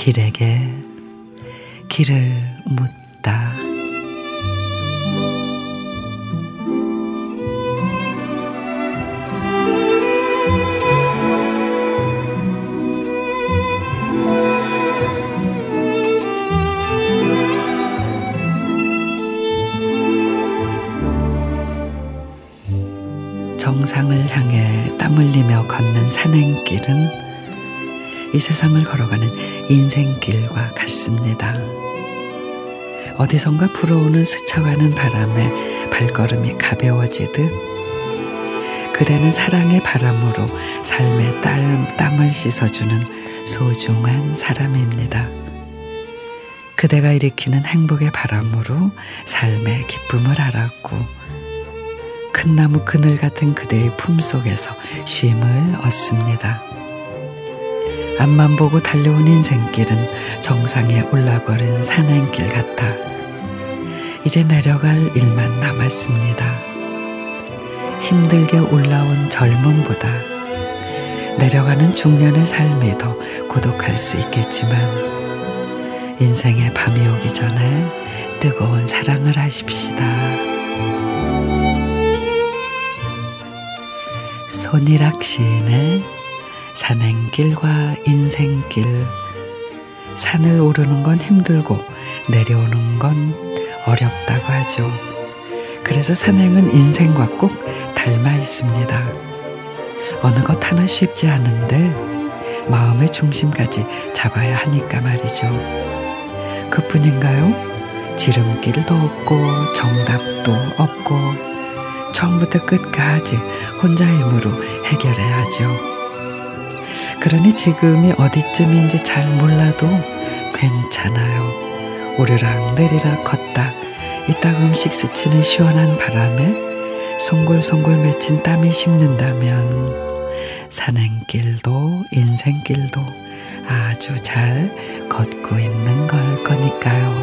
길에게 길을 묻 정상을 향해 땀 흘리며 걷는 산행길은 이 세상을 걸어가는 인생길과 같습니다. 어디선가 불어오는 스쳐가는 바람에 발걸음이 가벼워지듯 그대는 사랑의 바람으로 삶의 땀을 씻어주는 소중한 사람입니다. 그대가 일으키는 행복의 바람으로 삶의 기쁨을 알았고 큰 나무 그늘 같은 그대의 품속에서 쉼을 얻습니다. 앞만 보고 달려온 인생길은 정상에 올라버린 산행길 같아 이제 내려갈 일만 남았습니다. 힘들게 올라온 젊음보다 내려가는 중년의 삶이 더 고독할 수 있겠지만 인생의 밤이 오기 전에 뜨거운 사랑을 하십시다. 손이락 시인의 산행길과 인생길. 산을 오르는 건 힘들고 내려오는 건 어렵다고 하죠. 그래서 산행은 인생과 꼭 닮아 있습니다. 어느 것 하나 쉽지 않은데 마음의 중심까지 잡아야 하니까 말이죠. 그뿐인가요? 지름길도 없고 정답도 없고 처음부터 끝까지 혼자 힘으로 해결해야 하죠. 그러니 지금이 어디쯤인지 잘 몰라도 괜찮아요. 오르락 내리락 걷다 이따금씩 스치는 시원한 바람에 송골송골 맺힌 땀이 식는다면 산행길도 인생길도 아주 잘 걷고 있는 걸 거니까요.